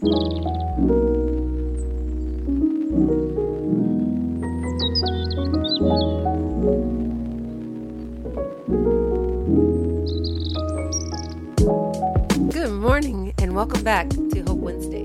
Good morning and welcome back to Hope Wednesday.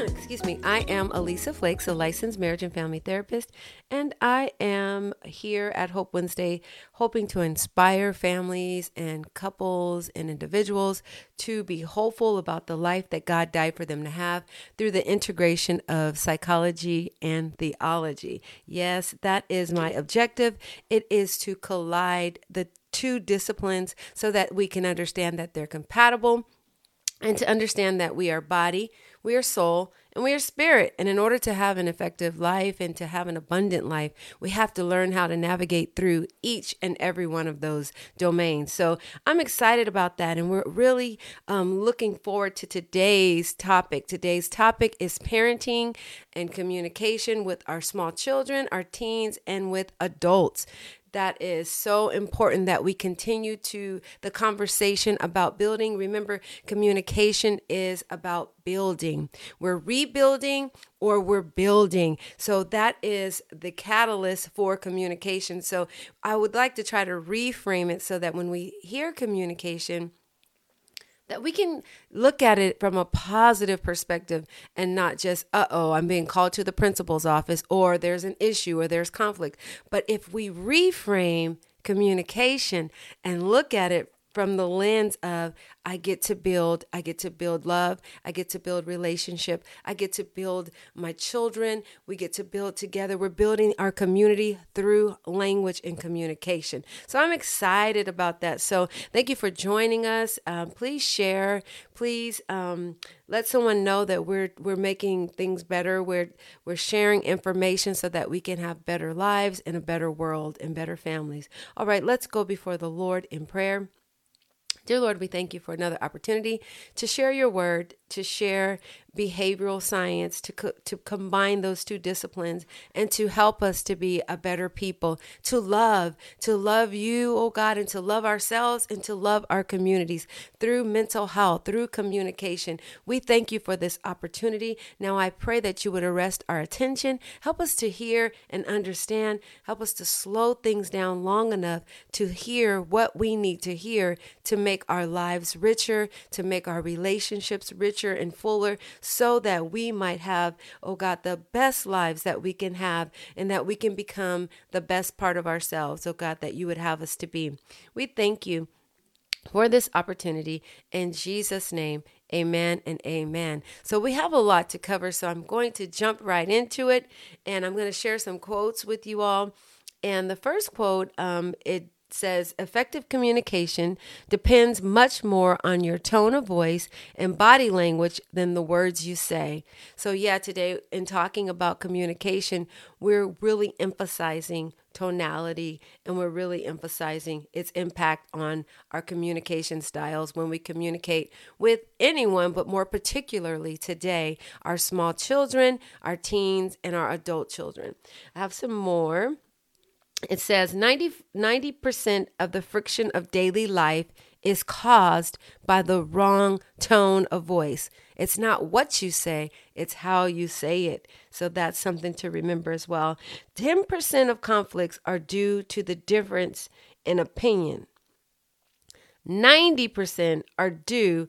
Excuse me, I am Elisa Flakes, a licensed marriage and family therapist, and I am here at Hope Wednesday hoping to inspire families and couples and individuals to be hopeful about the life that God died for them to have through the integration of psychology and theology. Yes, that is my objective. It is to collide the two disciplines so that we can understand that they're compatible and to understand that we are body, we are soul, and we are spirit. And in order to have an effective life and to have an abundant life, we have to learn how to navigate through each and every one of those domains. So I'm excited about that. And we're really um, looking forward to today's topic. Today's topic is parenting and communication with our small children, our teens, and with adults that is so important that we continue to the conversation about building. Remember, communication is about building. We're rebuilding or we're building. So that is the catalyst for communication. So I would like to try to reframe it so that when we hear communication, that we can look at it from a positive perspective and not just, uh oh, I'm being called to the principal's office or there's an issue or there's conflict. But if we reframe communication and look at it from the lens of I get to build, I get to build love, I get to build relationship, I get to build my children, we get to build together. We're building our community through language and communication. So I'm excited about that. So thank you for joining us. Um, please share. Please um, let someone know that we're we're making things better. We're we're sharing information so that we can have better lives and a better world and better families. All right, let's go before the Lord in prayer. Dear Lord, we thank you for another opportunity to share your word, to share behavioral science, to, co- to combine those two disciplines, and to help us to be a better people, to love, to love you, oh God, and to love ourselves and to love our communities through mental health, through communication. We thank you for this opportunity. Now I pray that you would arrest our attention, help us to hear and understand, help us to slow things down long enough to hear what we need to hear to make our lives richer, to make our relationships richer and fuller, so that we might have, oh God, the best lives that we can have and that we can become the best part of ourselves, oh God, that you would have us to be. We thank you for this opportunity in Jesus' name. Amen and amen. So we have a lot to cover, so I'm going to jump right into it and I'm going to share some quotes with you all. And the first quote, um, it says effective communication depends much more on your tone of voice and body language than the words you say. So, yeah, today in talking about communication, we're really emphasizing tonality and we're really emphasizing its impact on our communication styles when we communicate with anyone, but more particularly today, our small children, our teens, and our adult children. I have some more it says 90, percent of the friction of daily life is caused by the wrong tone of voice. It's not what you say, it's how you say it. So that's something to remember as well. 10% of conflicts are due to the difference in opinion, 90% are due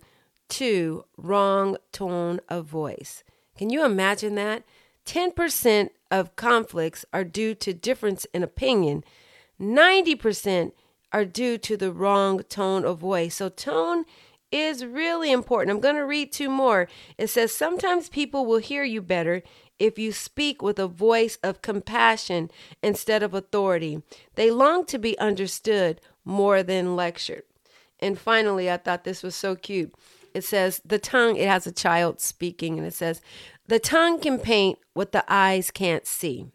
to wrong tone of voice. Can you imagine that? 10% of conflicts are due to difference in opinion. 90% are due to the wrong tone of voice. So, tone is really important. I'm going to read two more. It says, Sometimes people will hear you better if you speak with a voice of compassion instead of authority. They long to be understood more than lectured. And finally, I thought this was so cute. It says, The tongue, it has a child speaking, and it says, the tongue can paint what the eyes can't see.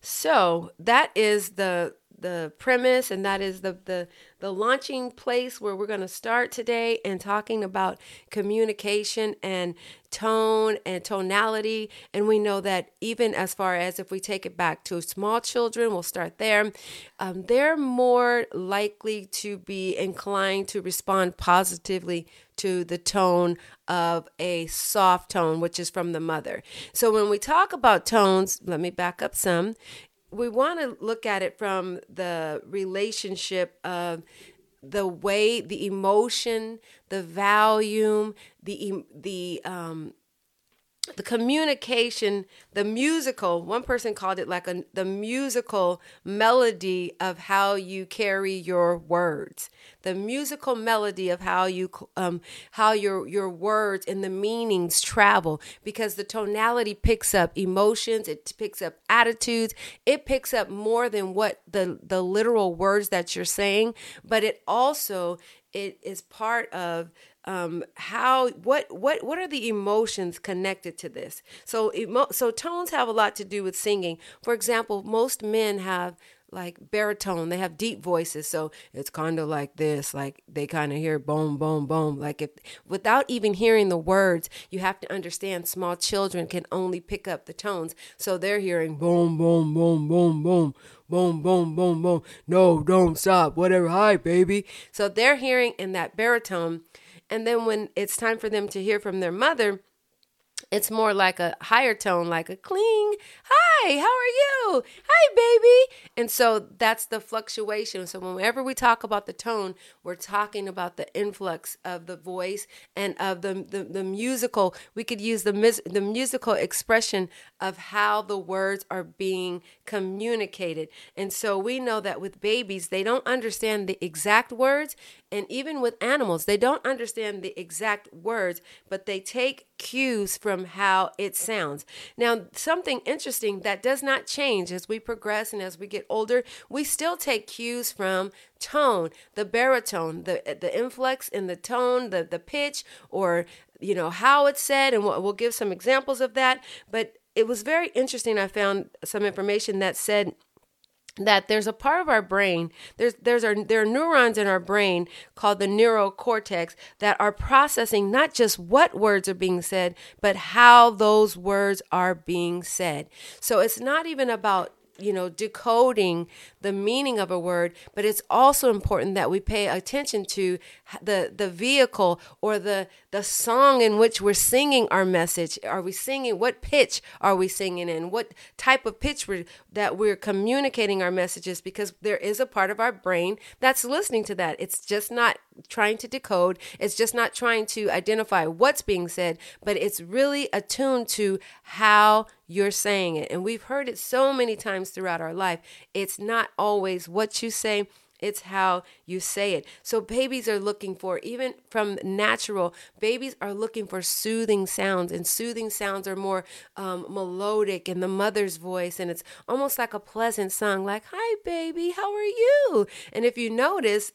So that is the the premise, and that is the the the launching place where we're going to start today and talking about communication and tone and tonality. And we know that even as far as if we take it back to small children, we'll start there. Um, they're more likely to be inclined to respond positively to the tone of a soft tone, which is from the mother. So when we talk about tones, let me back up some we want to look at it from the relationship of the way the emotion the volume the the um the communication, the musical, one person called it like a, the musical melody of how you carry your words, the musical melody of how you, um, how your, your words and the meanings travel because the tonality picks up emotions, it picks up attitudes, it picks up more than what the, the literal words that you're saying, but it also, it is part of um, how what what what are the emotions connected to this? So emo- so tones have a lot to do with singing. For example most men have like baritone. They have deep voices. So it's kind of like this like they kind of hear boom boom boom. Like if without even hearing the words you have to understand small children can only pick up the tones. So they're hearing boom boom boom boom boom boom boom boom boom. No don't stop. Whatever. Hi baby. So they're hearing in that baritone and then when it's time for them to hear from their mother, it's more like a higher tone, like a cling. Hi, how are you? Hi, baby. And so that's the fluctuation. So whenever we talk about the tone, we're talking about the influx of the voice and of the the, the musical. We could use the the musical expression of how the words are being communicated. And so we know that with babies, they don't understand the exact words, and even with animals, they don't understand the exact words, but they take cues from how it sounds. Now, something interesting that does not change as we progress and as we get older, we still take cues from tone, the baritone, the the influx in the tone, the the pitch or you know how it's said and we'll, we'll give some examples of that, but it was very interesting. I found some information that said that there's a part of our brain there's there's our, there are neurons in our brain called the neurocortex that are processing not just what words are being said but how those words are being said. So it's not even about you know decoding the meaning of a word but it's also important that we pay attention to the the vehicle or the the song in which we're singing our message. Are we singing what pitch are we singing in? What type of pitch we're, that we're communicating our messages? Because there is a part of our brain that's listening to that. It's just not trying to decode. It's just not trying to identify what's being said but it's really attuned to how you're saying it and we've heard it so many times throughout our life it's not always what you say it's how you say it. So babies are looking for, even from natural, babies are looking for soothing sounds, and soothing sounds are more um, melodic in the mother's voice, and it's almost like a pleasant song, like "Hi, baby, how are you?" And if you notice,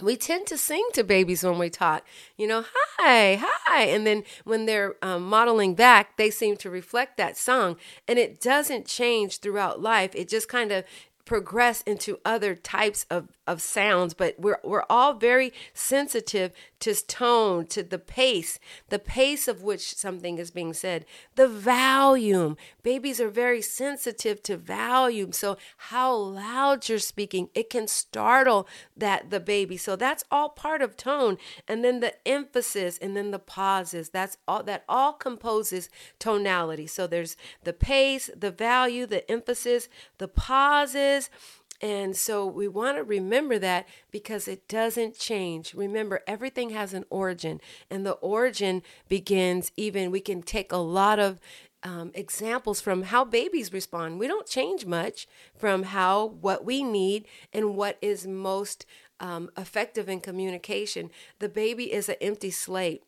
we tend to sing to babies when we talk, you know, hi, hi. And then when they're um, modeling back, they seem to reflect that song. And it doesn't change throughout life. It just kind of progress into other types of, of sounds, but we're, we're all very sensitive to tone, to the pace, the pace of which something is being said, the volume. Babies are very sensitive to volume. So how loud you're speaking, it can startle that the baby. So that's all part of tone. And then the emphasis and then the pauses. That's all that all composes tonality. So there's the pace, the value, the emphasis, the pauses and so we want to remember that because it doesn't change. Remember, everything has an origin, and the origin begins even, we can take a lot of um, examples from how babies respond. We don't change much from how, what we need, and what is most um, effective in communication. The baby is an empty slate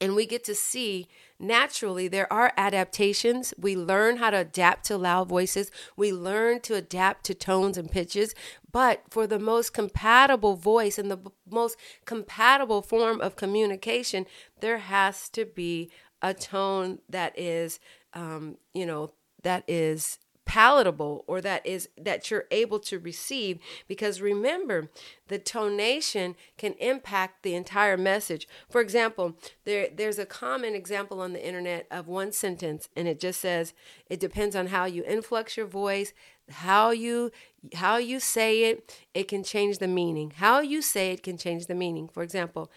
and we get to see naturally there are adaptations. We learn how to adapt to loud voices, we learn to adapt to tones and pitches. But for the most compatible voice and the most compatible form of communication, there has to be a tone that is, um, you know, that is palatable or that is that you're able to receive because remember the tonation can impact the entire message. For example there there's a common example on the internet of one sentence and it just says it depends on how you influx your voice how you how you say it it can change the meaning. How you say it can change the meaning. For example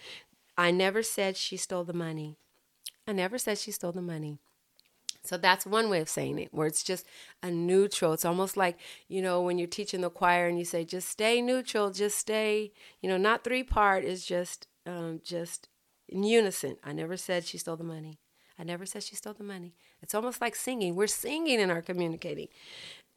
i never said she stole the money. I never said she stole the money so that's one way of saying it, where it's just a neutral. It's almost like, you know, when you're teaching the choir and you say, just stay neutral, just stay, you know, not three part, is just um, just in unison. I never said she stole the money. I never said she stole the money. It's almost like singing. We're singing and are communicating.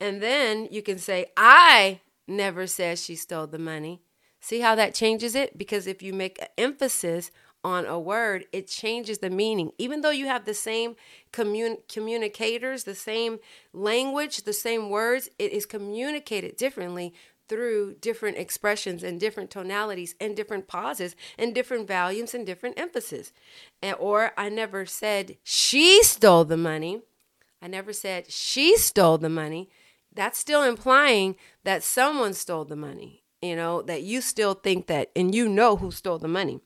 And then you can say, I never said she stole the money. See how that changes it? Because if you make an emphasis on a word, it changes the meaning. Even though you have the same commun- communicators, the same language, the same words, it is communicated differently through different expressions and different tonalities and different pauses and different volumes and different emphasis. And, or I never said she stole the money. I never said she stole the money. That's still implying that someone stole the money, you know, that you still think that and you know who stole the money.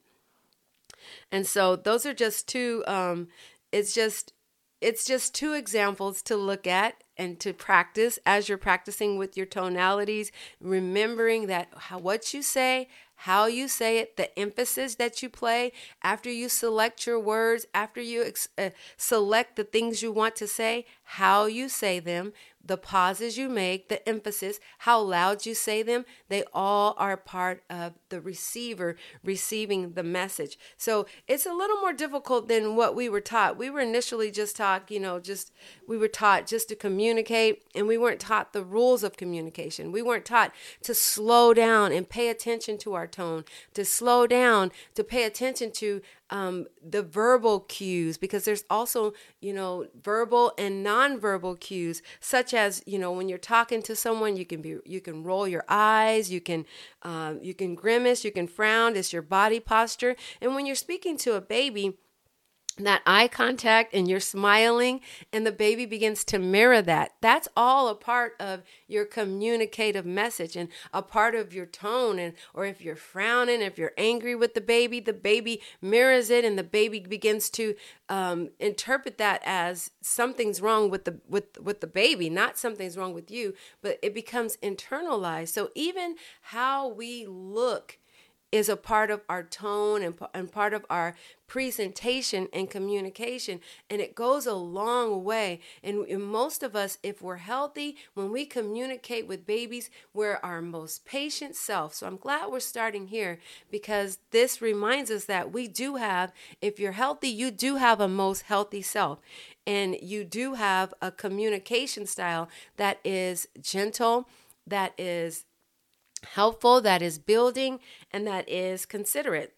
And so those are just two um it's just it's just two examples to look at and to practice as you're practicing with your tonalities, remembering that what you say, how you say it, the emphasis that you play. After you select your words, after you ex- uh, select the things you want to say, how you say them, the pauses you make, the emphasis, how loud you say them, they all are part of the receiver receiving the message. So it's a little more difficult than what we were taught. We were initially just taught, you know, just we were taught just to communicate, and we weren't taught the rules of communication. We weren't taught to slow down and pay attention to our tone, to slow down, to pay attention to um, the verbal cues because there's also you know verbal and nonverbal cues such as you know when you're talking to someone you can be you can roll your eyes you can um, you can grimace you can frown it's your body posture. And when you're speaking to a baby that eye contact and you're smiling and the baby begins to mirror that. That's all a part of your communicative message and a part of your tone and or if you're frowning if you're angry with the baby the baby mirrors it and the baby begins to um, interpret that as something's wrong with the with with the baby not something's wrong with you but it becomes internalized. So even how we look is a part of our tone and, and part of our presentation and communication. And it goes a long way. And, and most of us, if we're healthy, when we communicate with babies, we're our most patient self. So I'm glad we're starting here because this reminds us that we do have, if you're healthy, you do have a most healthy self. And you do have a communication style that is gentle, that is helpful, that is building, and that is considerate.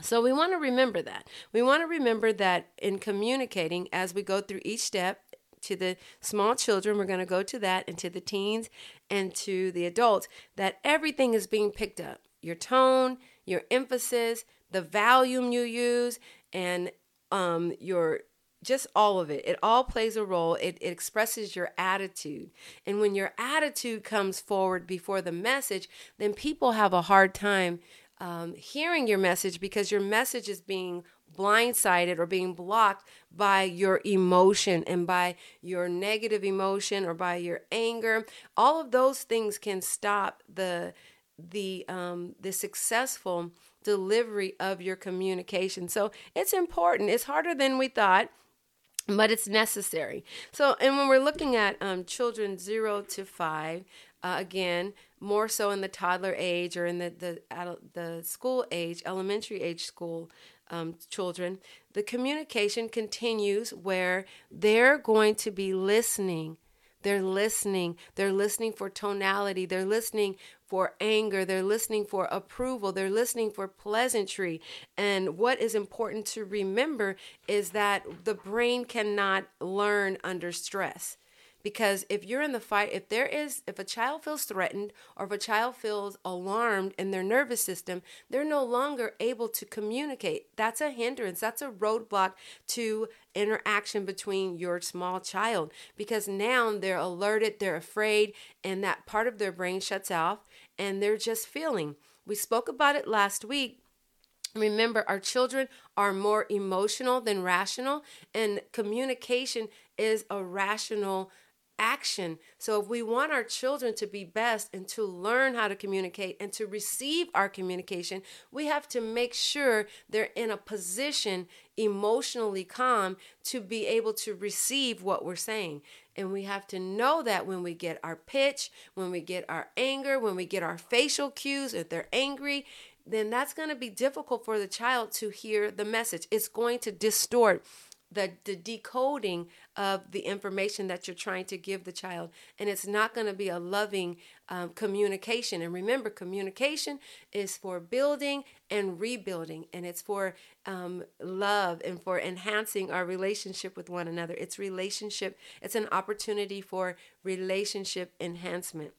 So we want to remember that. We want to remember that in communicating as we go through each step to the small children, we're going to go to that, and to the teens and to the adults, that everything is being picked up. Your tone, your emphasis, the volume you use, and um, your just all of it. It all plays a role. It, it, expresses your attitude. And when your attitude comes forward before the message, then people have a hard time um, hearing your message because your message is being blindsided or being blocked by your emotion and by your negative emotion or by your anger. All of those things can stop the the um, the successful delivery of your communication. So it's important. It's harder than we thought but it's necessary. So, and when we're looking at um, children zero to five, uh, again, more so in the toddler age or in the the, the school age, elementary age school um, children, the communication continues where they're going to be listening they're listening. They're listening for tonality. They're listening for anger. They're listening for approval. They're listening for pleasantry. And what is important to remember is that the brain cannot learn under stress because if you're in the fight if there is if a child feels threatened or if a child feels alarmed in their nervous system they're no longer able to communicate. That's a hindrance. That's a roadblock to interaction between your small child because now they're alerted they're afraid and that part of their brain shuts off and they're just feeling. We spoke about it last week. Remember, our children are more emotional than rational, and communication is a rational action. So, if we want our children to be best and to learn how to communicate and to receive our communication, we have to make sure they're in a position emotionally calm to be able to receive what we're saying. And we have to know that when we get our pitch, when we get our anger, when we get our facial cues, if they're angry, then that's going to be difficult for the child to hear the message. It's going to distort the, the decoding of the information that you're trying to give the child. And it's not going to be a loving um, communication. And remember, communication is for building and rebuilding, and it's for um, love and for enhancing our relationship with one another. It's relationship, it's an opportunity for relationship enhancement.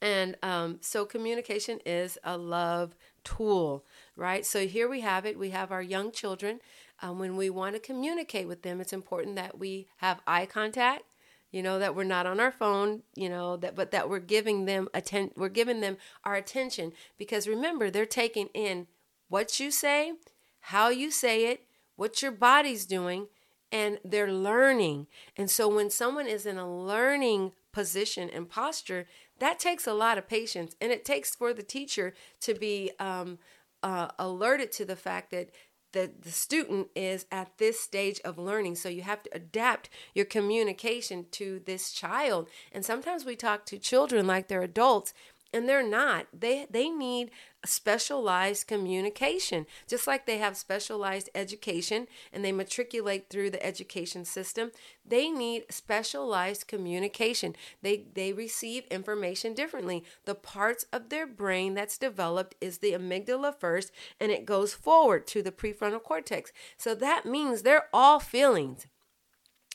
And um, so communication is a love tool, right? So here we have it. We have our young children. Um, when we want to communicate with them, it's important that we have eye contact. You know that we're not on our phone. You know that, but that we're giving them atten- We're giving them our attention because remember they're taking in what you say, how you say it, what your body's doing, and they're learning. And so when someone is in a learning position and posture, that takes a lot of patience. And it takes for the teacher to be um, uh, alerted to the fact that the, the student is at this stage of learning. So you have to adapt your communication to this child. And sometimes we talk to children like they're adults and they're not. They they need specialized communication just like they have specialized education and they matriculate through the education system. They need specialized communication. They they receive information differently. The parts of their brain that's developed is the amygdala first and it goes forward to the prefrontal cortex. So that means they're all feelings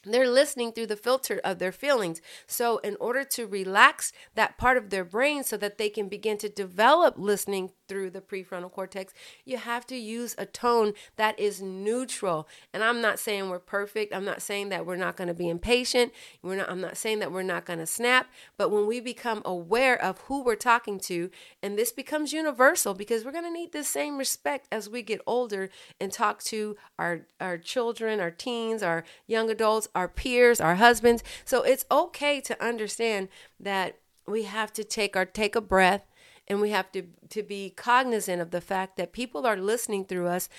they're listening through the filter of their feelings. So, in order to relax that part of their brain so that they can begin to develop listening through the prefrontal cortex, you have to use a tone that is neutral. And I'm not saying we're perfect. I'm not saying that we're not going to be impatient. We're not I'm not saying that we're not going to snap, but when we become aware of who we're talking to, and this becomes universal because we're going to need the same respect as we get older and talk to our our children, our teens, our young adults, our peers, our husbands. So it's okay to understand that we have to take our take a breath and we have to to be cognizant of the fact that people are listening through us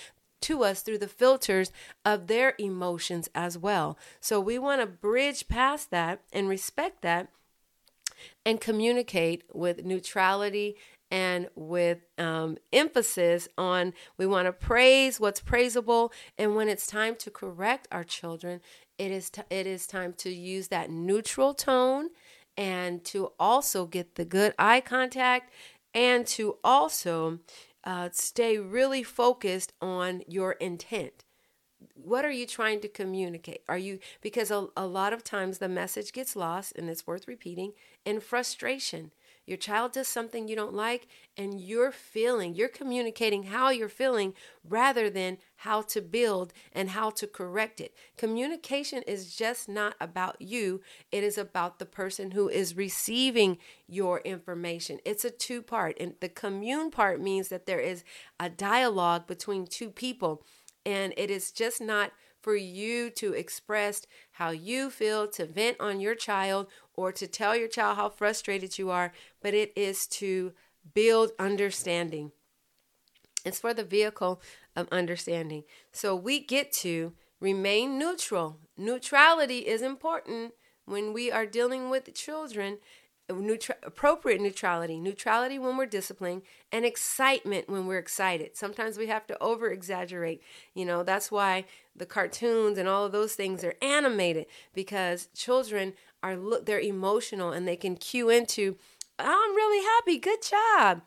to us through the filters of their emotions as well. So we want to bridge past that and respect that and communicate with neutrality and with um, emphasis on we want to praise what's praisable and when it's time to correct our children it is t- it is time to use that neutral tone and to also get the good eye contact and to also uh, stay really focused on your intent. What are you trying to communicate? Are you, because a, a lot of times the message gets lost, and it's worth repeating, in frustration. Your child does something you don't like, and you're feeling, you're communicating how you're feeling rather than how to build and how to correct it. Communication is just not about you, it is about the person who is receiving your information. It's a two part, and the commune part means that there is a dialogue between two people, and it is just not for you to express how you feel, to vent on your child, or to tell your child how frustrated you are, but it is to build understanding. It's for the vehicle of understanding. So we get to remain neutral. Neutrality is important when we are dealing with children Neutra- appropriate neutrality, neutrality when we're disciplining, and excitement when we're excited. Sometimes we have to over exaggerate. You know, that's why the cartoons and all of those things are animated because children are look they're emotional and they can cue into, "I'm really happy, good job."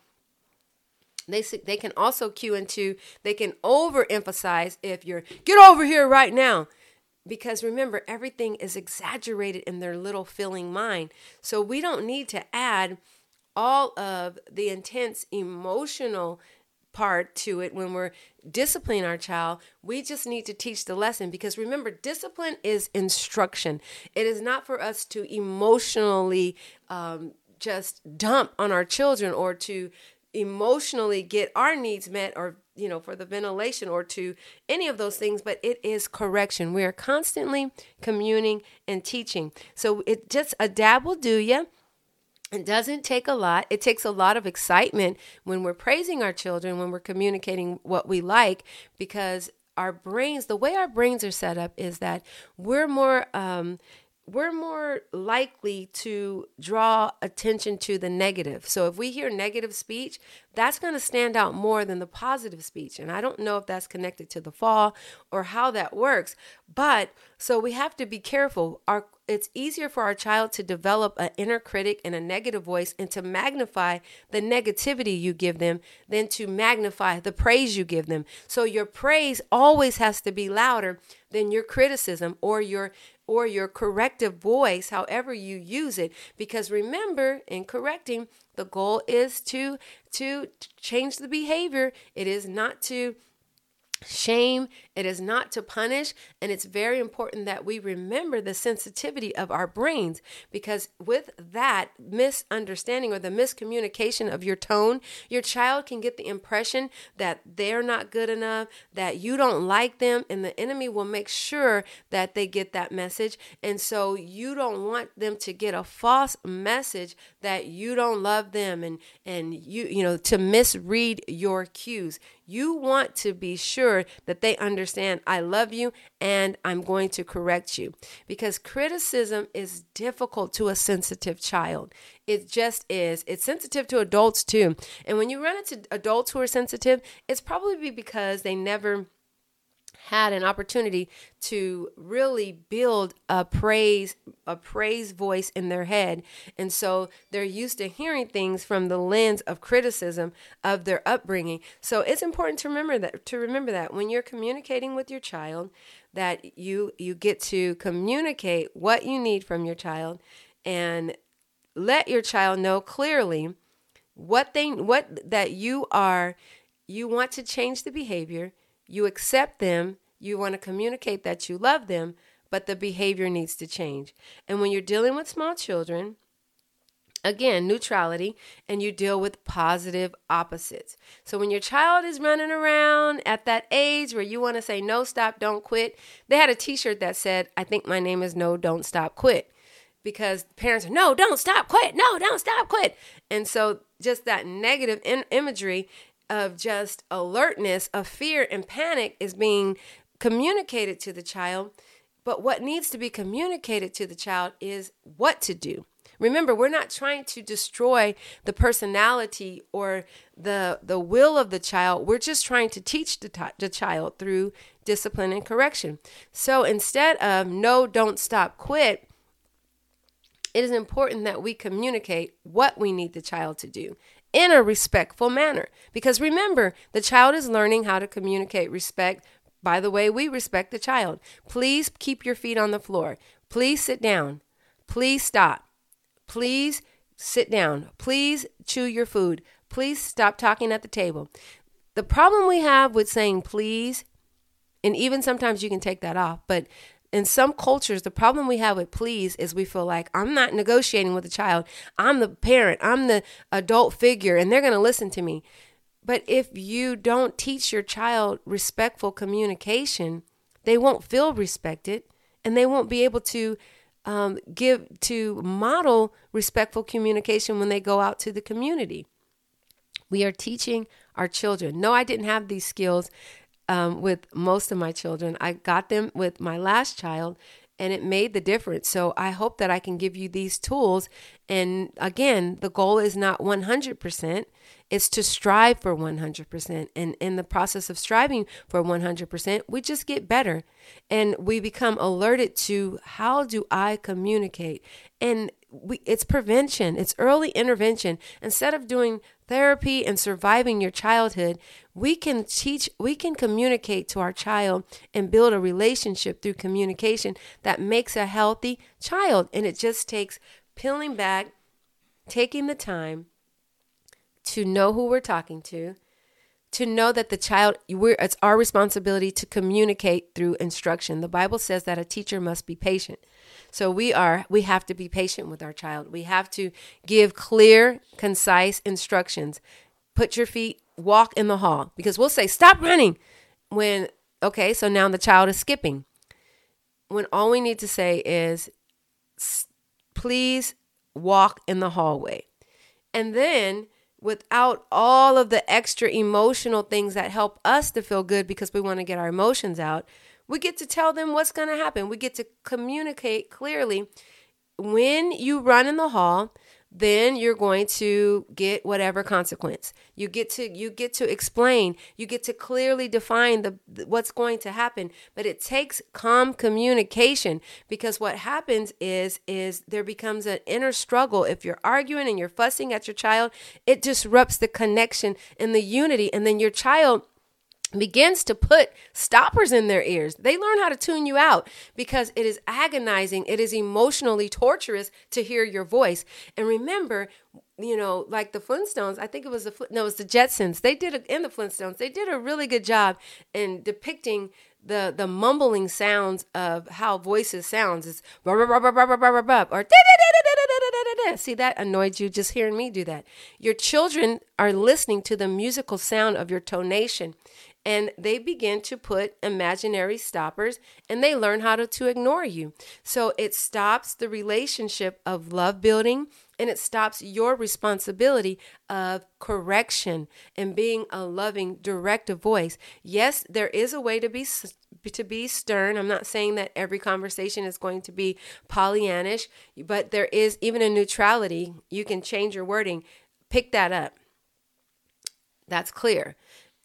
They they can also cue into they can overemphasize if you're get over here right now because remember, everything is exaggerated in their little feeling mind. So we don't need to add all of the intense emotional part to it when we're disciplining our child. We just need to teach the lesson because remember, discipline is instruction. It is not for us to emotionally um, just dump on our children or to emotionally get our needs met or you know for the ventilation or to any of those things but it is correction. We are constantly communing and teaching. So it just a dab will do you it doesn't take a lot. It takes a lot of excitement when we're praising our children, when we're communicating what we like, because our brains, the way our brains are set up, is that we're more um, we're more likely to draw attention to the negative. So if we hear negative speech, that's going to stand out more than the positive speech. And I don't know if that's connected to the fall or how that works. But so we have to be careful. Our it's easier for our child to develop an inner critic and a negative voice and to magnify the negativity you give them than to magnify the praise you give them. So your praise always has to be louder than your criticism or your or your corrective voice, however you use it. Because remember, in correcting, the goal is to to change the behavior. It is not to shame it is not to punish and it's very important that we remember the sensitivity of our brains because with that misunderstanding or the miscommunication of your tone your child can get the impression that they're not good enough that you don't like them and the enemy will make sure that they get that message. And so you don't want them to get a false message that you don't love them and and you you know to misread your cues you want to be sure that they understand I love you and I'm going to correct you because criticism is difficult to a sensitive child. It just is. It's sensitive to adults too. And when you run into adults who are sensitive, it's probably because they never had an opportunity to really build a praise a praise voice in their head. And so they're used to hearing things from the lens of criticism of their upbringing. So it's important to remember that to remember that when you're communicating with your child that you you get to communicate what you need from your child and let your child know clearly what they what that you are you want to change the behavior you accept them, you want to communicate that you love them, but the behavior needs to change. And when you're dealing with small children, again, neutrality, and you deal with positive opposites. So when your child is running around at that age where you want to say no, stop, don't quit, they had a t shirt that said, I think my name is No, Don't Stop, Quit. Because parents are, no, don't stop, quit, no, don't stop, quit. And so just that negative in- imagery of just alertness, of fear and panic is being communicated to the child. But what needs to be communicated to the child is what to do. Remember, we're not trying to destroy the personality or the the will of the child. We're just trying to teach the, t- the child through discipline and correction. So instead of no, don't stop, quit, it is important that we communicate what we need the child to do in a respectful manner. Because remember, the child is learning how to communicate respect by the way we respect the child. Please keep your feet on the floor. Please sit down. Please stop. Please sit down. Please chew your food. Please stop talking at the table. The problem we have with saying please, and even sometimes you can take that off, but in some cultures, the problem we have with please is we feel like I'm not negotiating with a child. I'm the parent, I'm the adult figure, and they're going to listen to me. But if you don't teach your child respectful communication, they won't feel respected and they won't be able to um, give to model respectful communication when they go out to the community. We are teaching our children. No, I didn't have these skills um, with most of my children. I got them with my last child, and it made the difference. So I hope that I can give you these tools. And again, the goal is not 100%, it's to strive for 100%. And in the process of striving for 100%, we just get better and we become alerted to how do I communicate? And we, it's prevention, it's early intervention. Instead of doing therapy and surviving your childhood, we can teach, we can communicate to our child and build a relationship through communication that makes a healthy child. And it just takes peeling back, taking the time to know who we're talking to, to know that the child it's our responsibility to communicate through instruction the bible says that a teacher must be patient so we are we have to be patient with our child. We have to give clear concise instructions. Put your feet walk in the hall. Because we'll say stop running when okay so now the child is skipping. When all we need to say is please walk in the hallway. And then without all of the extra emotional things that help us to feel good because we want to get our emotions out, we get to tell them what's going to happen. We get to communicate clearly. When you run in the hall, then you're going to get whatever consequence. You get to you get to explain, you get to clearly define the what's going to happen, but it takes calm communication because what happens is is there becomes an inner struggle if you're arguing and you're fussing at your child, it disrupts the connection and the unity and then your child begins to put stoppers in their ears. They learn how to tune you out because it is agonizing, it is emotionally torturous to hear your voice. And remember, you know, like the Flintstones, I think it was the no, it was the Jetsons. They did in the Flintstones. They did a really good job in depicting the the mumbling sounds of how voices sounds. Blah or see that annoyed you just hearing me do that. Your children are listening to the musical sound of your tonation and they begin to put imaginary stoppers and they learn how to, to ignore you. So it stops the relationship of love building and it stops your responsibility of correction and being a loving directive voice. Yes, there is a way to be to be stern. I'm not saying that every conversation is going to be Pollyannish, but there is even a neutrality. You can change your wording. Pick that up. That's clear.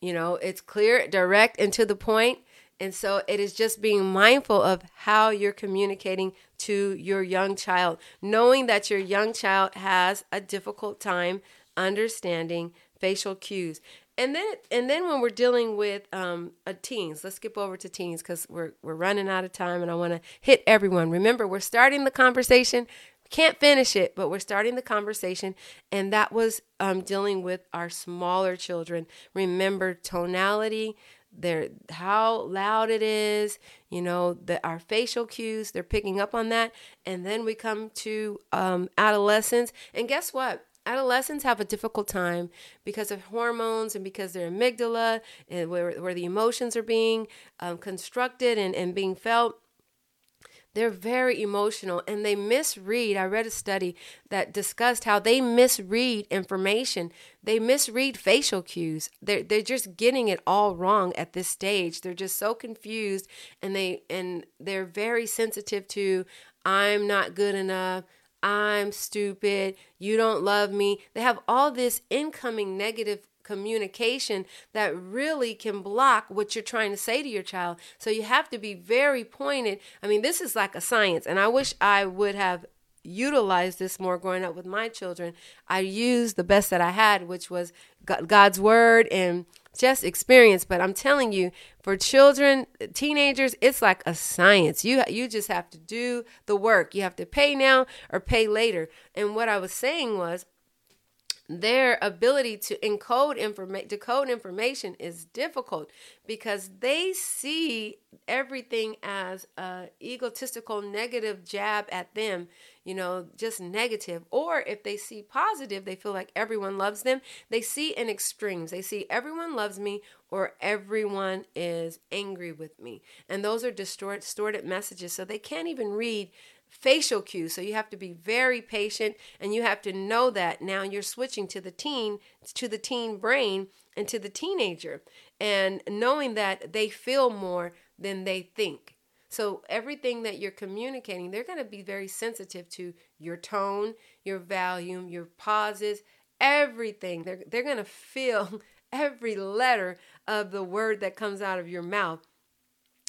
You know, it's clear, direct, and to the point. And so it is just being mindful of how you're communicating to your young child, knowing that your young child has a difficult time understanding facial cues. And then, and then when we're dealing with um, teens, let's skip over to teens because we're we're running out of time, and I want to hit everyone. Remember, we're starting the conversation can't finish it, but we're starting the conversation. And that was um, dealing with our smaller children. Remember tonality, their how loud it is, you know, the our facial cues, they're picking up on that. And then we come to um, adolescence. And guess what? Adolescents have a difficult time because of hormones and because their amygdala and where, where the emotions are being um, constructed and, and being felt they're very emotional and they misread. I read a study that discussed how they misread information. They misread facial cues. They're, they're just getting it all wrong at this stage. They're just so confused and they and they're very sensitive to I'm not good enough. I'm stupid. You don't love me. They have all this incoming negative communication that really can block what you're trying to say to your child. So you have to be very pointed. I mean, this is like a science, and I wish I would have utilized this more growing up with my children. I used the best that I had, which was God's word and just experience but i'm telling you for children teenagers it's like a science you you just have to do the work you have to pay now or pay later and what i was saying was their ability to encode information decode information is difficult because they see everything as a egotistical negative jab at them you know just negative. Or if they see positive they feel like everyone loves them. They see in extremes. They see everyone loves me or everyone is angry with me. And those are distorted, distorted messages. So they can't even read facial cues. So you have to be very patient and you have to know that now you're switching to the teen, to the teen brain and to the teenager and knowing that they feel more than they think. So everything that you're communicating, they're going to be very sensitive to your tone, your volume, your pauses, everything. They're they're going to feel every letter of the word that comes out of your mouth.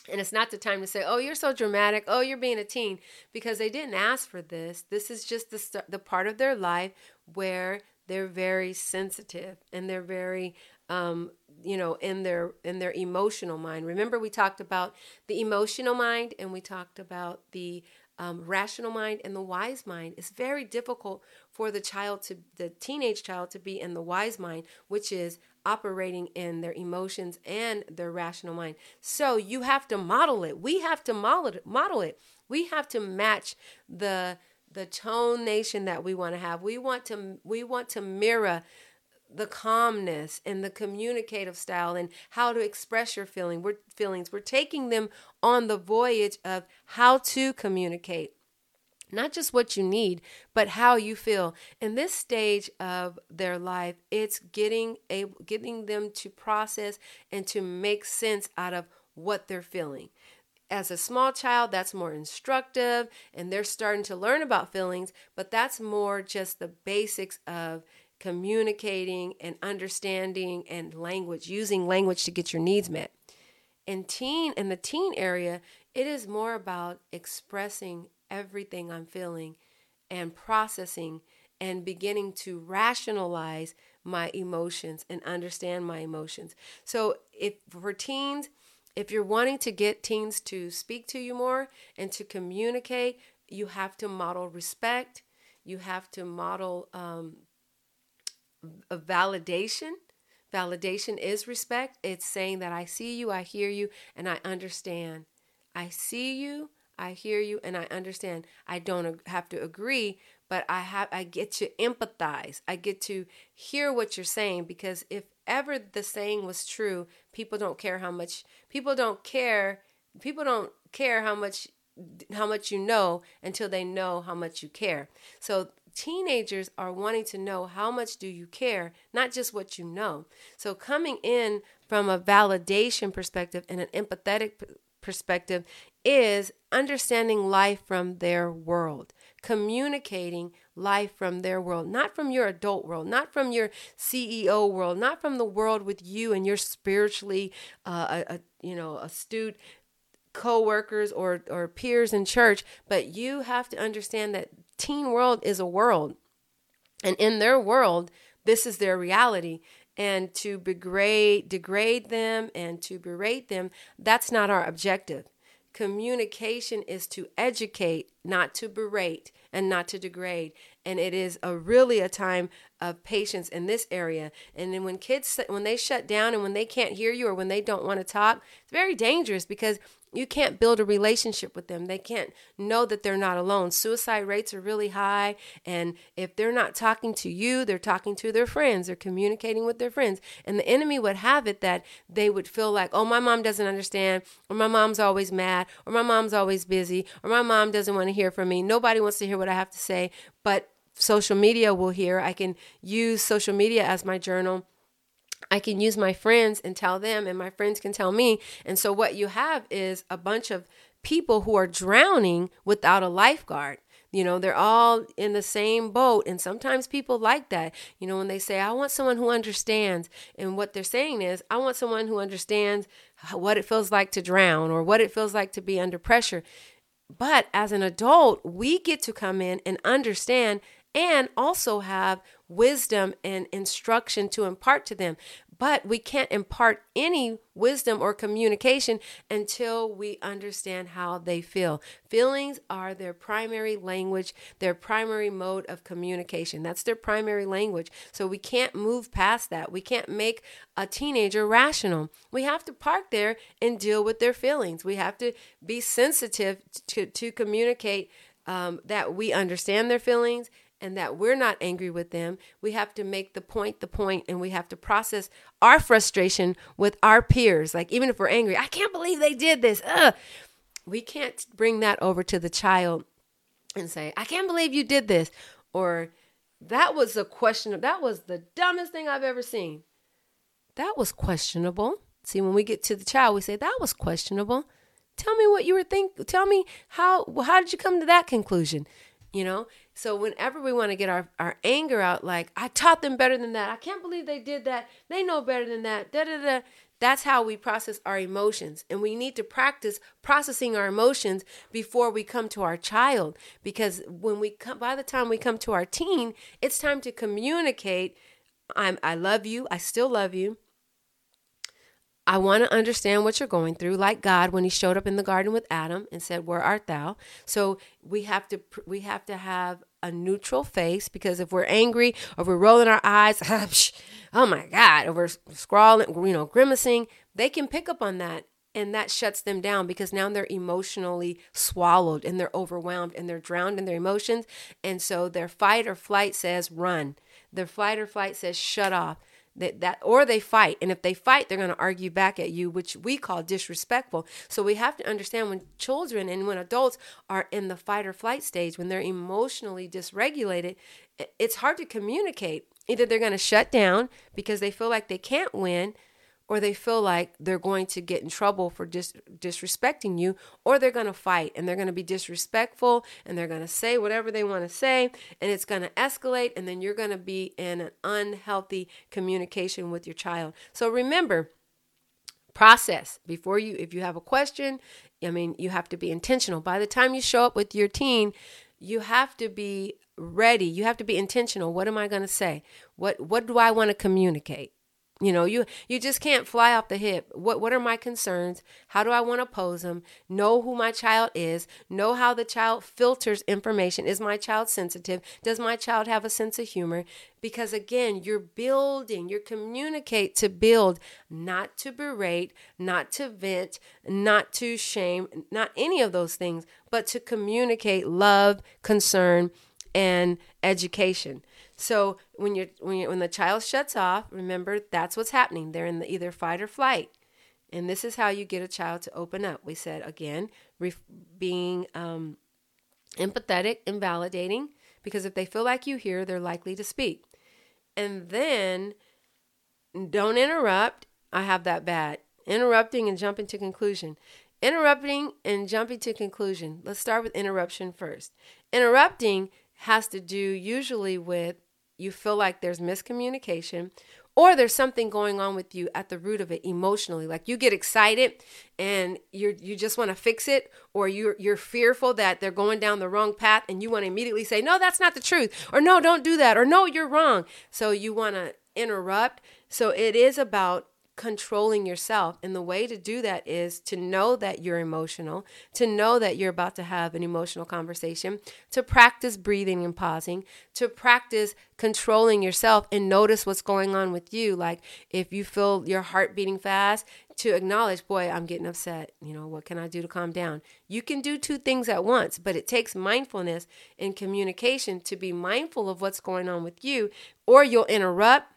And it's not the time to say, "Oh, you're so dramatic. Oh, you're being a teen," because they didn't ask for this. This is just the st- the part of their life where they're very sensitive and they're very um, you know in their in their emotional mind remember we talked about the emotional mind and we talked about the um, rational mind and the wise mind it's very difficult for the child to the teenage child to be in the wise mind which is operating in their emotions and their rational mind. So you have to model it. We have to model it model it. We have to match the the tone nation that we want to have. We want to we want to mirror the calmness and the communicative style and how to express your feeling we're feelings. We're taking them on the voyage of how to communicate not just what you need but how you feel in this stage of their life it's getting a getting them to process and to make sense out of what they're feeling as a small child, that's more instructive and they're starting to learn about feelings, but that's more just the basics of communicating and understanding and language, using language to get your needs met. In teen, in the teen area, it is more about expressing everything I'm feeling and processing and beginning to rationalize my emotions and understand my emotions. So, if for teens, if you're wanting to get teens to speak to you more and to communicate, you have to model respect. You have to model um, a validation. Validation is respect. It's saying that I see you, I hear you, and I understand. I see you, I hear you, and I understand. I don't have to agree, but I have I get to empathize. I get to hear what you're saying because if ever the saying was true, people don't care how much people don't care people don't care how much how much you know until they know how much you care. So teenagers are wanting to know how much do you care, not just what you know. So coming in from a validation perspective and an empathetic perspective is understanding life from their world, communicating life from their world, not from your adult world, not from your CEO world, not from the world with you and your spiritually, uh, a, a, you know, astute co-workers or or peers in church but you have to understand that teen world is a world. And in their world, this is their reality. And to degrade, degrade them and to berate them, that's not our objective. Communication is to educate, not to berate and not to degrade. And it is a really a time of patience in this area. And then when kids, when they shut down and when they can't hear you or when they don't want to talk, it's very dangerous because you can't build a relationship with them. They can't know that they're not alone. Suicide rates are really high. And if they're not talking to you, they're talking to their friends, they're communicating with their friends. And the enemy would have it that they would feel like, oh, my mom doesn't understand, or my mom's always mad, or my mom's always busy, or my mom doesn't want to hear from me. Nobody wants to hear what I have to say, but social media will hear. I can use social media as my journal I can use my friends and tell them, and my friends can tell me. And so, what you have is a bunch of people who are drowning without a lifeguard. You know, they're all in the same boat. And sometimes people like that. You know, when they say, I want someone who understands. And what they're saying is, I want someone who understands what it feels like to drown or what it feels like to be under pressure. But as an adult, we get to come in and understand and also have wisdom and instruction to impart to them. But we can't impart any wisdom or communication until we understand how they feel. Feelings are their primary language, their primary mode of communication. That's their primary language. So we can't move past that. We can't make a teenager rational. We have to park there and deal with their feelings. We have to be sensitive to, to communicate um, that we understand their feelings and that we're not angry with them. We have to make the point the point and we have to process our frustration with our peers. Like, even if we're angry, I can't believe they did this. Ugh. We can't bring that over to the child and say, I can't believe you did this. Or, that was a question. That was the dumbest thing I've ever seen. That was questionable. See, when we get to the child, we say, That was questionable. Tell me what you were thinking. Tell me how how did you come to that conclusion? You know, So whenever we want to get our, our anger out, like, I taught them better than that. I can't believe they did that. They know better than that. Da da da. That's how we process our emotions. And we need to practice processing our emotions before we come to our child. Because when we come, by the time we come to our teen, it's time to communicate I'm, I love you. I still love you. I want to understand what you're going through, like God when He showed up in the garden with Adam and said, "Where art thou?" So we have to we have to have a neutral face because if we're angry or we're rolling our eyes, ah, oh my God, or we're scrawling, you know, grimacing, they can pick up on that and that shuts them down because now they're emotionally swallowed and they're overwhelmed and they're drowned in their emotions. And so their fight or flight says run. Their fight or flight says shut off that, that or they fight. And if they fight they're going to argue back at you which we call disrespectful. So we have to understand when children and when adults are in the fight or flight stage when they're emotionally dysregulated it's hard to communicate. Either they're going to shut down because they feel like they can't win or they feel like they're going to get in trouble for dis- disrespecting you, or they're going to fight and they're going to be disrespectful and they're going to say whatever they want to say, and it's going to escalate, and then you're going to be in an unhealthy communication with your child. So remember, process before you, if you have a question, I mean, you have to be intentional. By the time you show up with your teen, you have to be ready. You have to be intentional. What am I going to say? What what do I want to communicate? You know, you you just can't fly off the hip. What what are my concerns? How do I want to pose them? Know who my child is. Know how the child filters information. Is my child sensitive? Does my child have a sense of humor? Because again, you're building, You're communicate to build, not to berate, not to vent, not to shame, not any of those things, but to communicate love, concern, and education. So when you're when you when the child shuts off, remember that's what's happening. They're in the either fight or flight, and this is how you get a child to open up. We said again, ref, being um, empathetic and validating, because if they feel like you hear, they're likely to speak. And then don't interrupt. I have that bad. Interrupting and jumping to conclusion. Interrupting and jumping to conclusion. Let's start with interruption first. Interrupting has to do usually with you feel like there's miscommunication or there's something going on with you at the root of it emotionally. Like you get excited and you you just want to fix it or you're you're fearful that they're going down the wrong path and you want to immediately say no that's not the truth or no don't do that or no you're wrong. So you want to interrupt. So it is about controlling yourself. And the way to do that is to know that you're emotional, to know that you're about to have an emotional conversation, to practice breathing and pausing, to practice controlling yourself and notice what's going on with you. Like if you feel your heart beating fast, to acknowledge, boy, I'm getting upset. You know, what can I do to calm down? You can do two things at once, but it takes mindfulness and communication to be mindful of what's going on with you, or you'll interrupt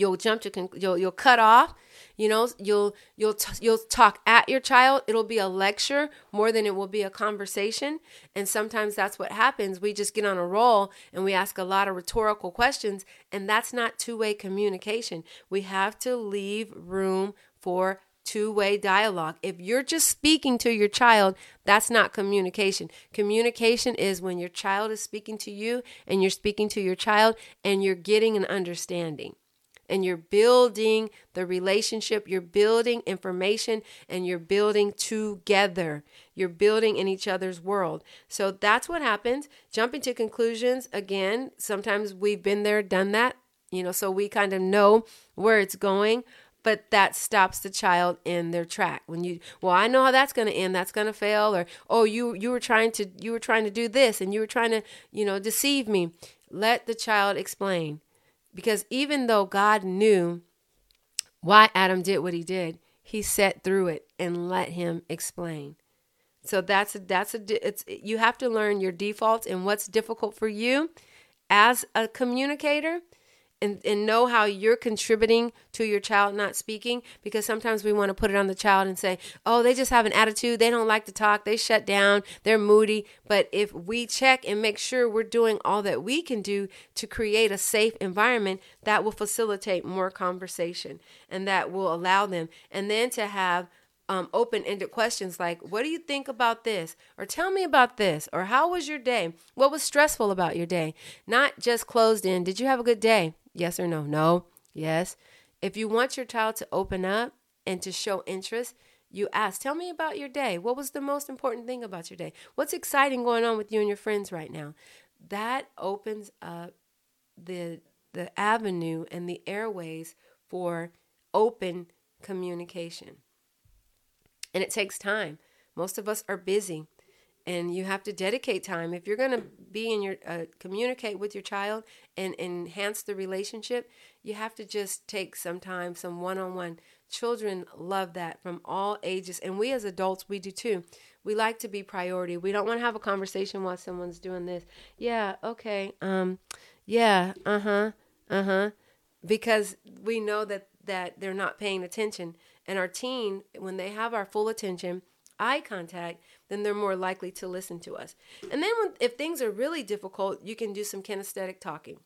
you'll jump to you'll you'll cut off you know you'll you'll t- you'll talk at your child. It'll be a lecture more than it will be a conversation. And sometimes that's what happens. We just get on a roll and we ask a lot of rhetorical questions and that's not two-way communication. We have to leave room for two-way dialogue. If you're just speaking to your child that's not communication. Communication is when your child is speaking to you and you're speaking to your child and you're getting an understanding and you're building the relationship, you're building information, and you're building together. You're building in each other's world. So that's what happens. Jumping to conclusions, again, sometimes we've been there, done that, you know, so we kind of know where it's going but that stops the child in their track when you well i know how that's going to end that's going to fail or oh you you were trying to you were trying to do this and you were trying to you know deceive me let the child explain because even though God knew why Adam did what he did, he sat through it and let him explain. So that's a, that's a it's you have to learn your defaults and what's difficult for you as a communicator and, and know how you're contributing to your child not speaking because sometimes we want to put it on the child and say oh they just have an attitude they don't like to talk they shut down they're moody but if we check and make sure we're doing all that we can do to create a safe environment that will facilitate more conversation and that will allow them and then to have um, open ended questions like, What do you think about this? Or tell me about this. Or how was your day? What was stressful about your day? Not just closed in. Did you have a good day? Yes or no? No. Yes. If you want your child to open up and to show interest, you ask, Tell me about your day. What was the most important thing about your day? What's exciting going on with you and your friends right now? That opens up the the avenue and the airways for open communication. And it takes time. Most of us are busy and you have to dedicate time. If you're going to be in your uh, communicate with your child and, enhance the relationship you have to just take some time some one-on-one. Children love that from all ages and we as adults we do too. We like to be priority. We don't want to have a conversation while someone's doing this. Yeah okay um yeah uh-huh uh-huh because we know that that they're not paying attention. And our teen, when they have our full attention, eye contact, then they're more likely to listen to us. And then when, if things are really difficult, you can do some kinesthetic talking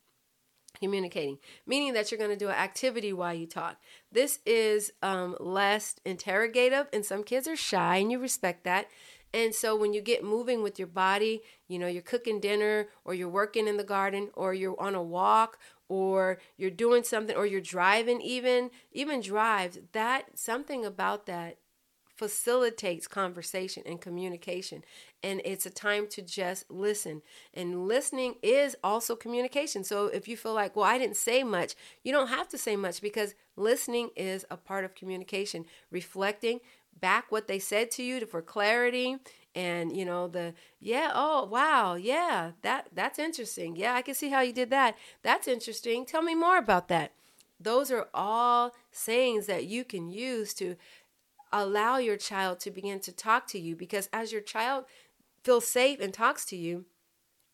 communicating, meaning that you're going to do an activity while you talk. This is um, less interrogative, and some kids are shy, and you respect that. And so when you get moving with your body, you know, you're cooking dinner, or you're working in the garden, or you're on a walk, or you're doing something or you're driving even even drives that something about that facilitates conversation and communication. And it's a time to just listen. And listening is also communication. So if you feel like well I didn't say much you don't have to say much because listening is a part of communication. Reflecting back what they said to you for clarity and you know the yeah oh wow yeah that that's interesting. Yeah i can see how you did that. That's interesting. Tell me more about that. Those are all sayings that you can use to allow your child to begin to talk to you because as your child feels safe and talks to you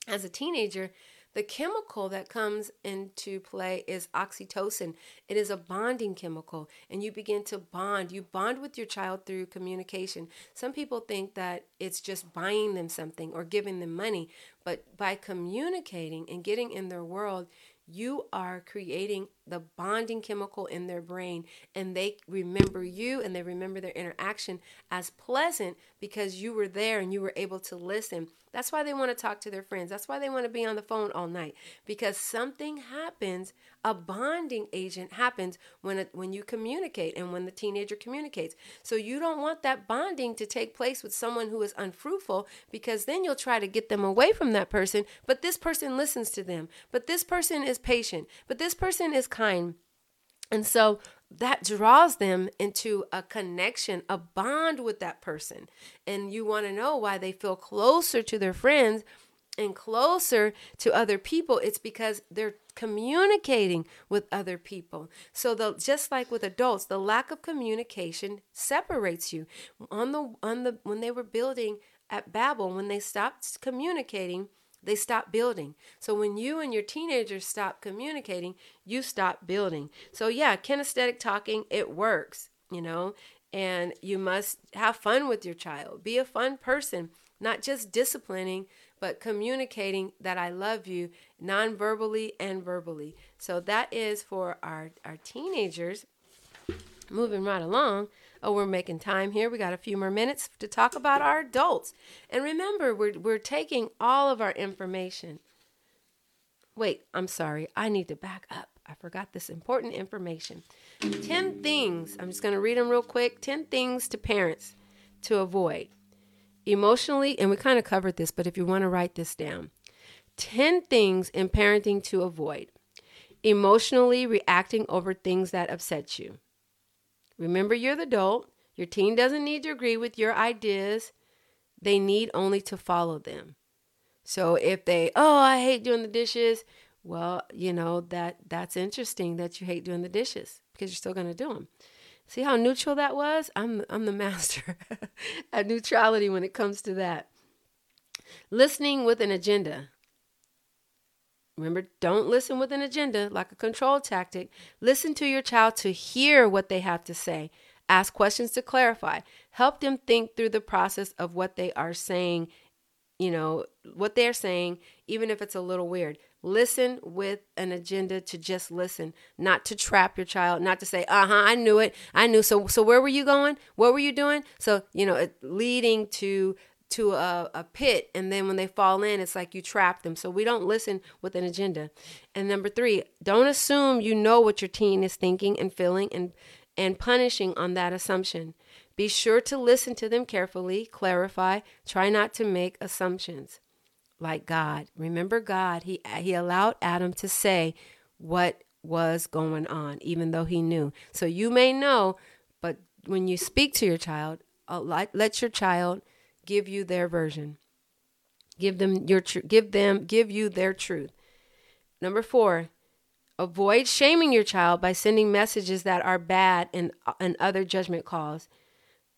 as a teenager the chemical that comes into play is oxytocin. It is a bonding chemical, and you begin to bond. You bond with your child through communication. Some people think that it's just buying them something or giving them money, but by communicating and getting in their world, you are creating the bonding chemical in their brain and they remember you and they remember their interaction as pleasant because you were there and you were able to listen. That's why they want to talk to their friends. That's why they want to be on the phone all night because something happens a bonding agent happens when it, when you communicate and when the teenager communicates so you don't want that bonding to take place with someone who is unfruitful because then you'll try to get them away from that person but this person listens to them but this person is patient but this person is kind. And so that draws them into a connection, a bond with that person. And you want to know why they feel closer to their friends and closer to other people. It's because they're communicating with other people. So the just like with adults, the lack of communication separates you. On the on the when they were building at Babel, when they stopped communicating, they stop building. So when you and your teenagers stop communicating, you stop building. So yeah, kinesthetic talking, it works, you know, and you must have fun with your child. Be a fun person, not just disciplining, but communicating that I love you non-verbally and verbally. So that is for our our teenagers. Moving right along. Oh, we're making time here. We got a few more minutes to talk about our adults. And remember, we're, we're taking all of our information. Wait, I'm sorry. I need to back up. I forgot this important information. 10 things, I'm just going to read them real quick 10 things to parents to avoid. Emotionally, and we kind of covered this, but if you want to write this down 10 things in parenting to avoid. Emotionally reacting over things that upset you. Remember, you're the adult. Your teen doesn't need to agree with your ideas, they need only to follow them. So if they, oh, I hate doing the dishes, well, you know that that's interesting that you hate doing the dishes because you're still going to do them. See how neutral that was? I'm I'm the master at neutrality when it comes to that. Listening with an agenda. Remember, don't listen with an agenda like a control tactic. Listen to your child to hear what they have to say. Ask questions to clarify. Help them think through the process of what they are saying you know, what they're saying, even if it's a little weird. Listen with an agenda to just listen, not to trap your child, not to say, "Uh huh, I knew it, I knew." So, so where were you going? What were you doing? So, you know, leading to to a, a pit, and then when they fall in, it's like you trap them. So we don't listen with an agenda. And number three, don't assume you know what your teen is thinking and feeling, and and punishing on that assumption. Be sure to listen to them carefully, clarify, try not to make assumptions like God. Remember God, he he allowed Adam to say what was going on even though he knew. So you may know, but when you speak to your child, uh, let your child give you their version. Give them your tr- give them give you their truth. Number 4, avoid shaming your child by sending messages that are bad and and other judgment calls.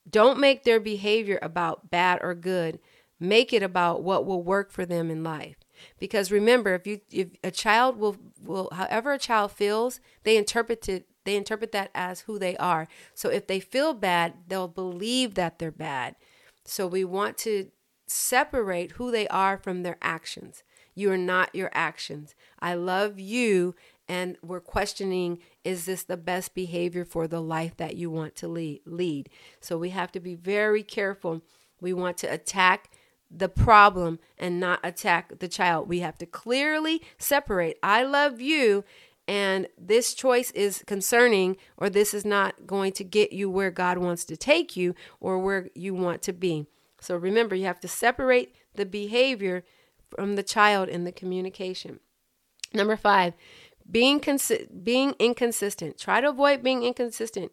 Don't make their behavior about bad or good make it about what will work for them in life because remember if you if a child will will however a child feels they interpret it they interpret that as who they are so if they feel bad they'll believe that they're bad so we want to separate who they are from their actions. You are not your actions. I love you and we're questioning is this the best behavior for the life that you want to lead? So we have to be very careful. We want to attack the problem and not attack the child. We have to clearly separate I love you and this choice is concerning or this is not going to get you where God wants to take you or where you want to be. So remember, you have to separate the behavior from the child in the communication. Number 5, being consi- being inconsistent. Try to avoid being inconsistent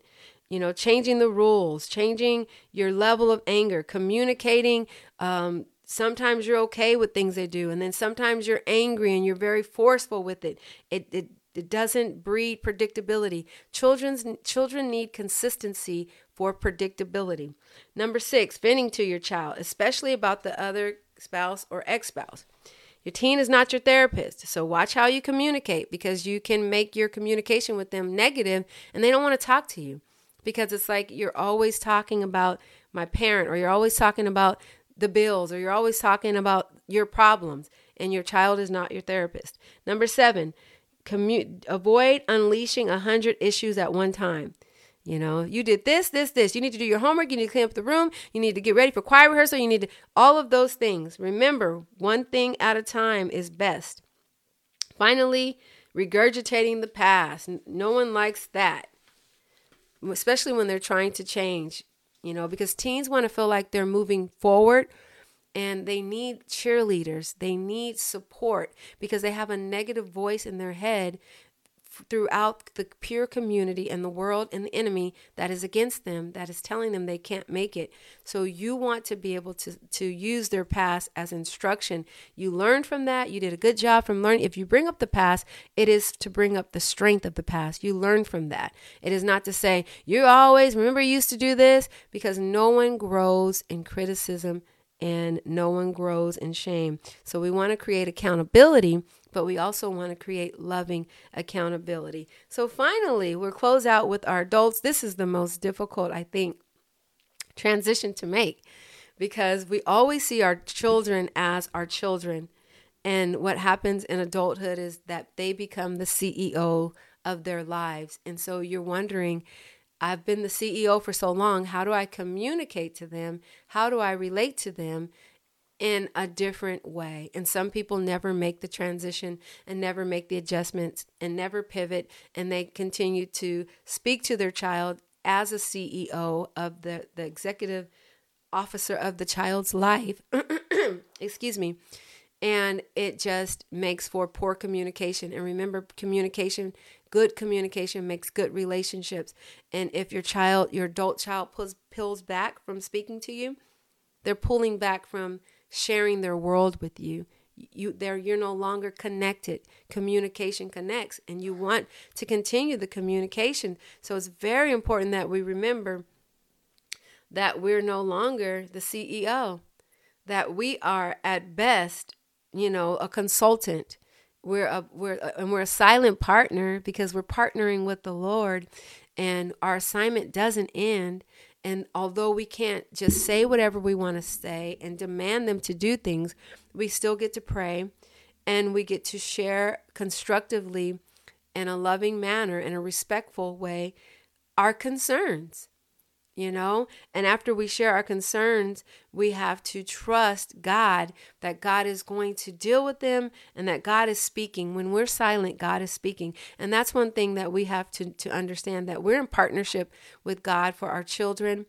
you know, changing the rules, changing your level of anger, communicating. Um, sometimes you're okay with things they do, and then sometimes you're angry and you're very forceful with it. It it, it doesn't breed predictability. Children's children need consistency for predictability. Number six, venting to your child, especially about the other spouse or ex-spouse. Your teen is not your therapist, so watch how you communicate because you can make your communication with them negative and they don't want to talk to you because it's like you're always talking about my parent or you're always talking about the bills or you're always talking about your problems and your child is not your therapist. Number 7, commu- avoid unleashing a hundred issues at one time. You know, you did this, this, this. You need to do your homework. You need to clean up the room. You need to get ready for choir rehearsal. You need to, all of those things. Remember, one thing at a time is best. Finally, regurgitating the past. No one likes that especially when they're trying to change, you know, because teens want to feel like they're moving forward and they need cheerleaders. They need support because they have a negative voice in their head throughout the peer community and the world and the enemy that is against them that is telling them they can't make it. So you want to be able to to use their past as instruction. You learned from that. You did a good job from learning. If you bring up the past it is to bring up the strength of the past. You learn from that. It is not to say you always remember you used to do this? Because no one grows in criticism and no one grows in shame so we want to create accountability but we also want to create loving accountability. So finally, we'll close out with our adults. This is the most difficult, I think, transition to make because we always see our children as our children. And what happens in adulthood is that they become the CEO of their lives. And so you're wondering, I've been the CEO for so long. How do I communicate to them? How do I relate to them? in a different way. And some people never make the transition and never make the adjustments and never pivot and they continue to speak to their child as a CEO of the, the executive officer of the child's life. Excuse me. And it just makes for poor communication. And remember, communication, good communication makes good relationships. And if your child, your adult child, pulls, pulls back from speaking to you, they're pulling back from sharing their world with you. You there you're no longer connected. Communication connects and you want to continue the communication. So it's very important that we remember that we're no longer the CEO that we are at best you know a consultant we're a we're a, and we're a silent partner because we're partnering with the Lord and our assignment doesn't end. And although we can't just say whatever we want to say and demand them to do things, we still get to pray and we get to share constructively in a loving manner, in a respectful way, our concerns you know? And after we share our concerns, we have to trust God that God is going to deal with them and that God is speaking. When we're silent, God is speaking. And that's one thing that we have to, to understand that we're in partnership with God for our children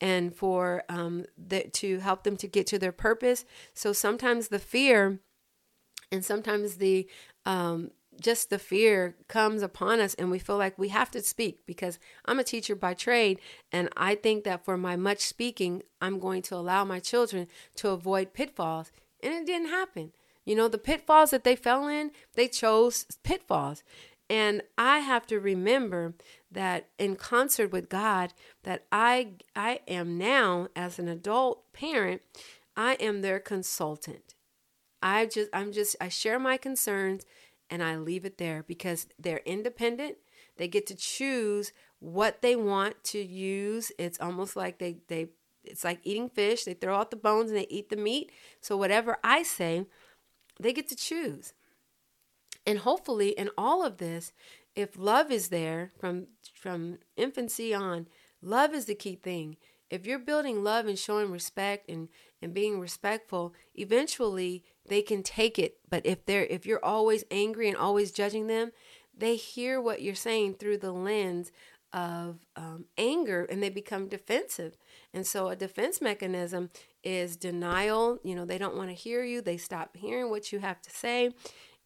and for um, the, to help them to get to their purpose. So sometimes the fear and sometimes the um, just the fear comes upon us and we feel like we have to speak because I'm a teacher by trade and I think that for my much speaking I'm going to allow my children to avoid pitfalls and it didn't happen. You know, the pitfalls that they fell in, they chose pitfalls. And I have to remember that in concert with God that I I am now as an adult parent, I am their consultant. I just I'm just I share my concerns and I leave it there because they're independent. They get to choose what they want to use. It's almost like they they it's like eating fish. They throw out the bones and they eat the meat. So whatever I say, they get to choose. And hopefully in all of this, if love is there from from infancy on, love is the key thing. If you're building love and showing respect and and being respectful, eventually they can take it but if they're if you're always angry and always judging them they hear what you're saying through the lens of um, anger and they become defensive and so a defense mechanism is denial you know they don't want to hear you they stop hearing what you have to say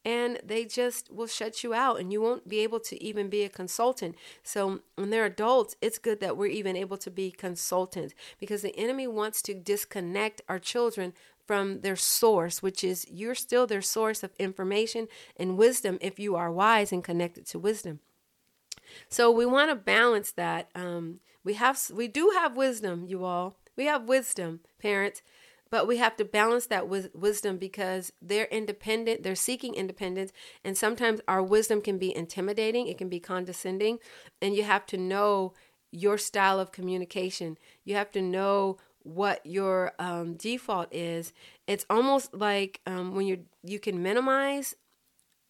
and they just will shut you out and you won't be able to even be a consultant. So when they're adults, it's good that we're even able to be consultants because the enemy wants to disconnect our children from their source, which is you're still their source of information and wisdom if you are wise and connected to wisdom. So we want to balance that. Um, we have we do have wisdom, you all. We have wisdom, parents, but we have to balance that with wisdom because they're independent, they're seeking independence, and sometimes our wisdom can be intimidating, it can be condescending, and you have to know your style of communication. You have to know what your um, default is, it's almost like um, when you you can minimize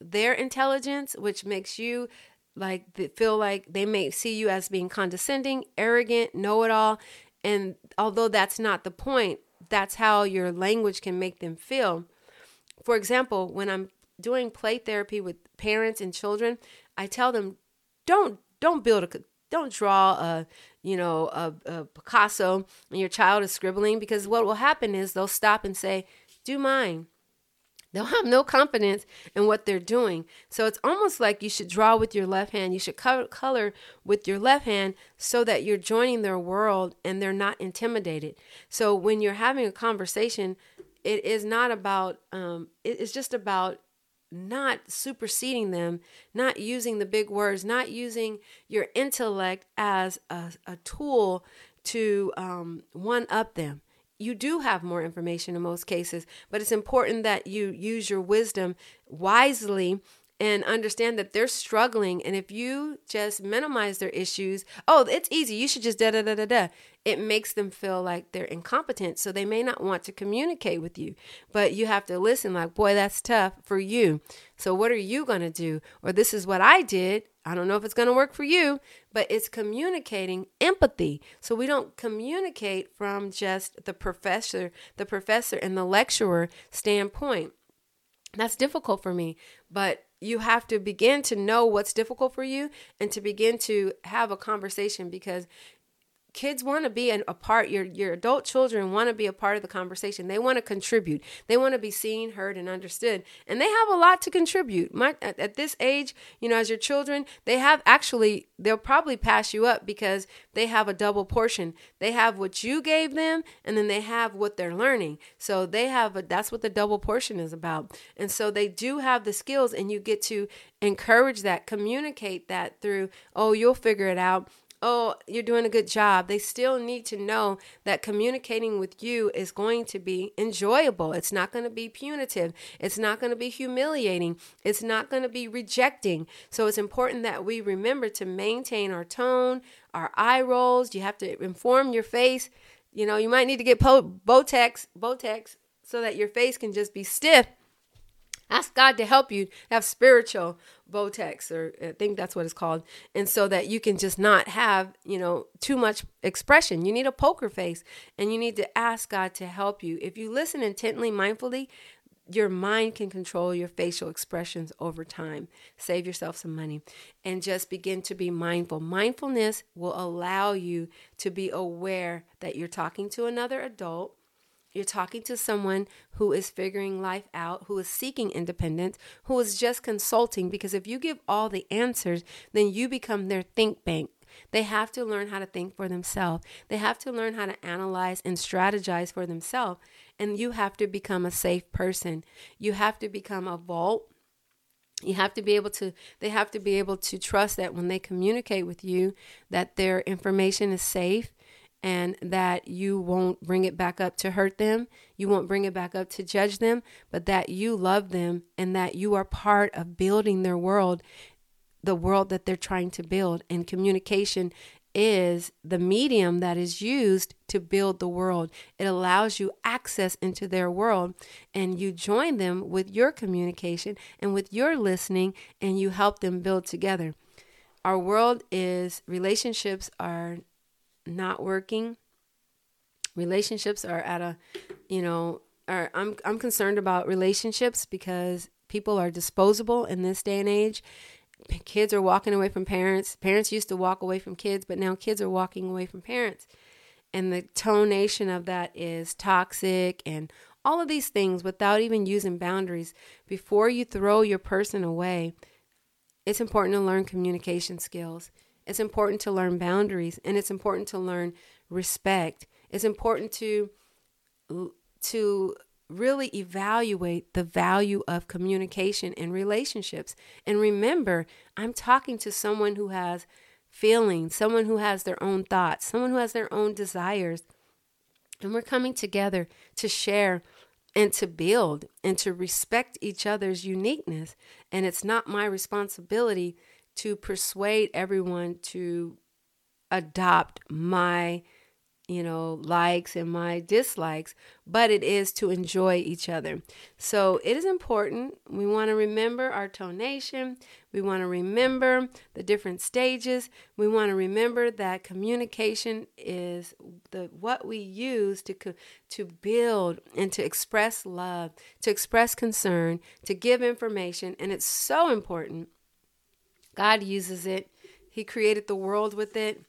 their intelligence, which makes you like feel like they may see you as being condescending, arrogant, know it all, and although that's not the point, that's how your language can make them feel. For example, when I'm doing play therapy with parents and children, I tell them, don't don't build a don't draw a you know a, a picasso and your child is scribbling because what will happen is they'll stop and say do mine They'll have no confidence in what they're doing. So it's almost like you should draw with your left hand. You should color with your left hand so that you're joining their world and they're not intimidated. So when you're having a conversation, it is not about, um, it's just about not superseding them, not using the big words, not using your intellect as a, a tool to um, one up them. You do have more information in most cases, but it's important that you use your wisdom wisely and understand that they're struggling. And if you just minimize their issues, oh, it's easy. You should just da da da da da. It makes them feel like they're incompetent. So they may not want to communicate with you. But you have to listen, like, boy, that's tough for you. So what are you going to do? Or this is what I did. I don't know if it's going to work for you, but it's communicating empathy. So we don't communicate from just the professor, the professor and the lecturer standpoint. That's difficult for me, but you have to begin to know what's difficult for you and to begin to have a conversation because kids want to be an, a part your your adult children want to be a part of the conversation. They want to contribute. They want to be seen heard and understood. And they have a lot to contribute. My, at, at, this age you know as your children they have actually they'll probably pass you up because they have a double portion. They have what you gave them and then they have what they're learning. So they have a, that's what the double portion is about. And so they do have the skills and you get to encourage that communicate that through oh you'll figure it out oh, you're doing a good job. They still need to know that communicating with you is going to be enjoyable. It's not going to be punitive. It's not going to be humiliating. It's not going to be rejecting. So it's important that we remember to maintain our tone, our eye rolls. You have to inform your face. You know, you might need to get po- Botox, Botox so that your face can just be stiff Ask God to help you have spiritual Botox, or I think that's what it's called, and so that you can just not have, you know, too much expression. You need a poker face, and you need to ask God to help you. If you listen intently, mindfully, your mind can control your facial expressions over time. Save yourself some money and just begin to be mindful. Mindfulness will allow you to be aware that you're talking to another adult you're talking to someone who is figuring life out, who is seeking independence, who is just consulting. Because if you give all the answers, then you become their think bank. They have to learn how to think for themselves. They have to learn how to analyze and strategize for themselves. And you have to become a safe person. You have to become a vault. You have to be able to, they have to be able to trust that when they communicate with you, that their information is safe and that you won't bring it back up to hurt them. You won't bring it back up to judge them, but that you love them and that you are part of building their world, the world that they're trying to build. And communication is the medium that is used to build the world. It allows you access into their world and you join them with your communication and with your listening and you help them build together. Our world is relationships are not working. Relationships are at a, you know, are I'm I'm concerned about relationships because people are disposable in this day and age. Kids are walking away from parents. Parents used to walk away from kids, but now kids are walking away from parents. And the tonation of that is toxic and all of these things without even using boundaries. Before you throw your person away, it's important to learn communication skills. It's important to learn boundaries and it's important to learn respect. It's important to to really evaluate the value of communication and relationships. And remember, I'm talking to someone who has feelings, someone who has their own thoughts, someone who has their own desires. And we're coming together to share and to build and to respect each other's uniqueness. And it's not my responsibility to persuade everyone to adopt my you know likes and my dislikes but it is to enjoy each other. So it is important. We want to remember our tonation. We want to remember the different stages. We want to remember that communication is the what we use to to build and to express love to express concern to give information and it's so important God uses it. He created the world with it.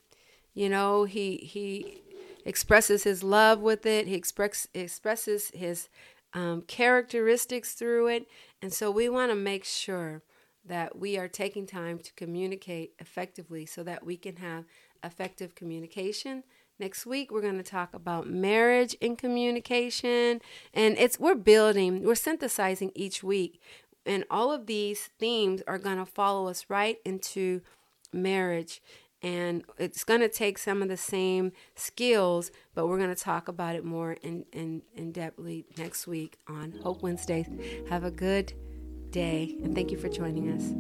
You know, he he expresses his love with it. He express, expresses his um, characteristics through it. And so we want to make sure that we are taking time to communicate effectively so that we can have effective communication. Next week we're going to talk about marriage and communication and it's we're building, we're synthesizing each week and all of these themes are going to follow us right into marriage. And it's going to take some of the same skills, but we're going to talk about it more in, in, in depthly next week on Hope Wednesdays. Have a good day, and thank you for joining us.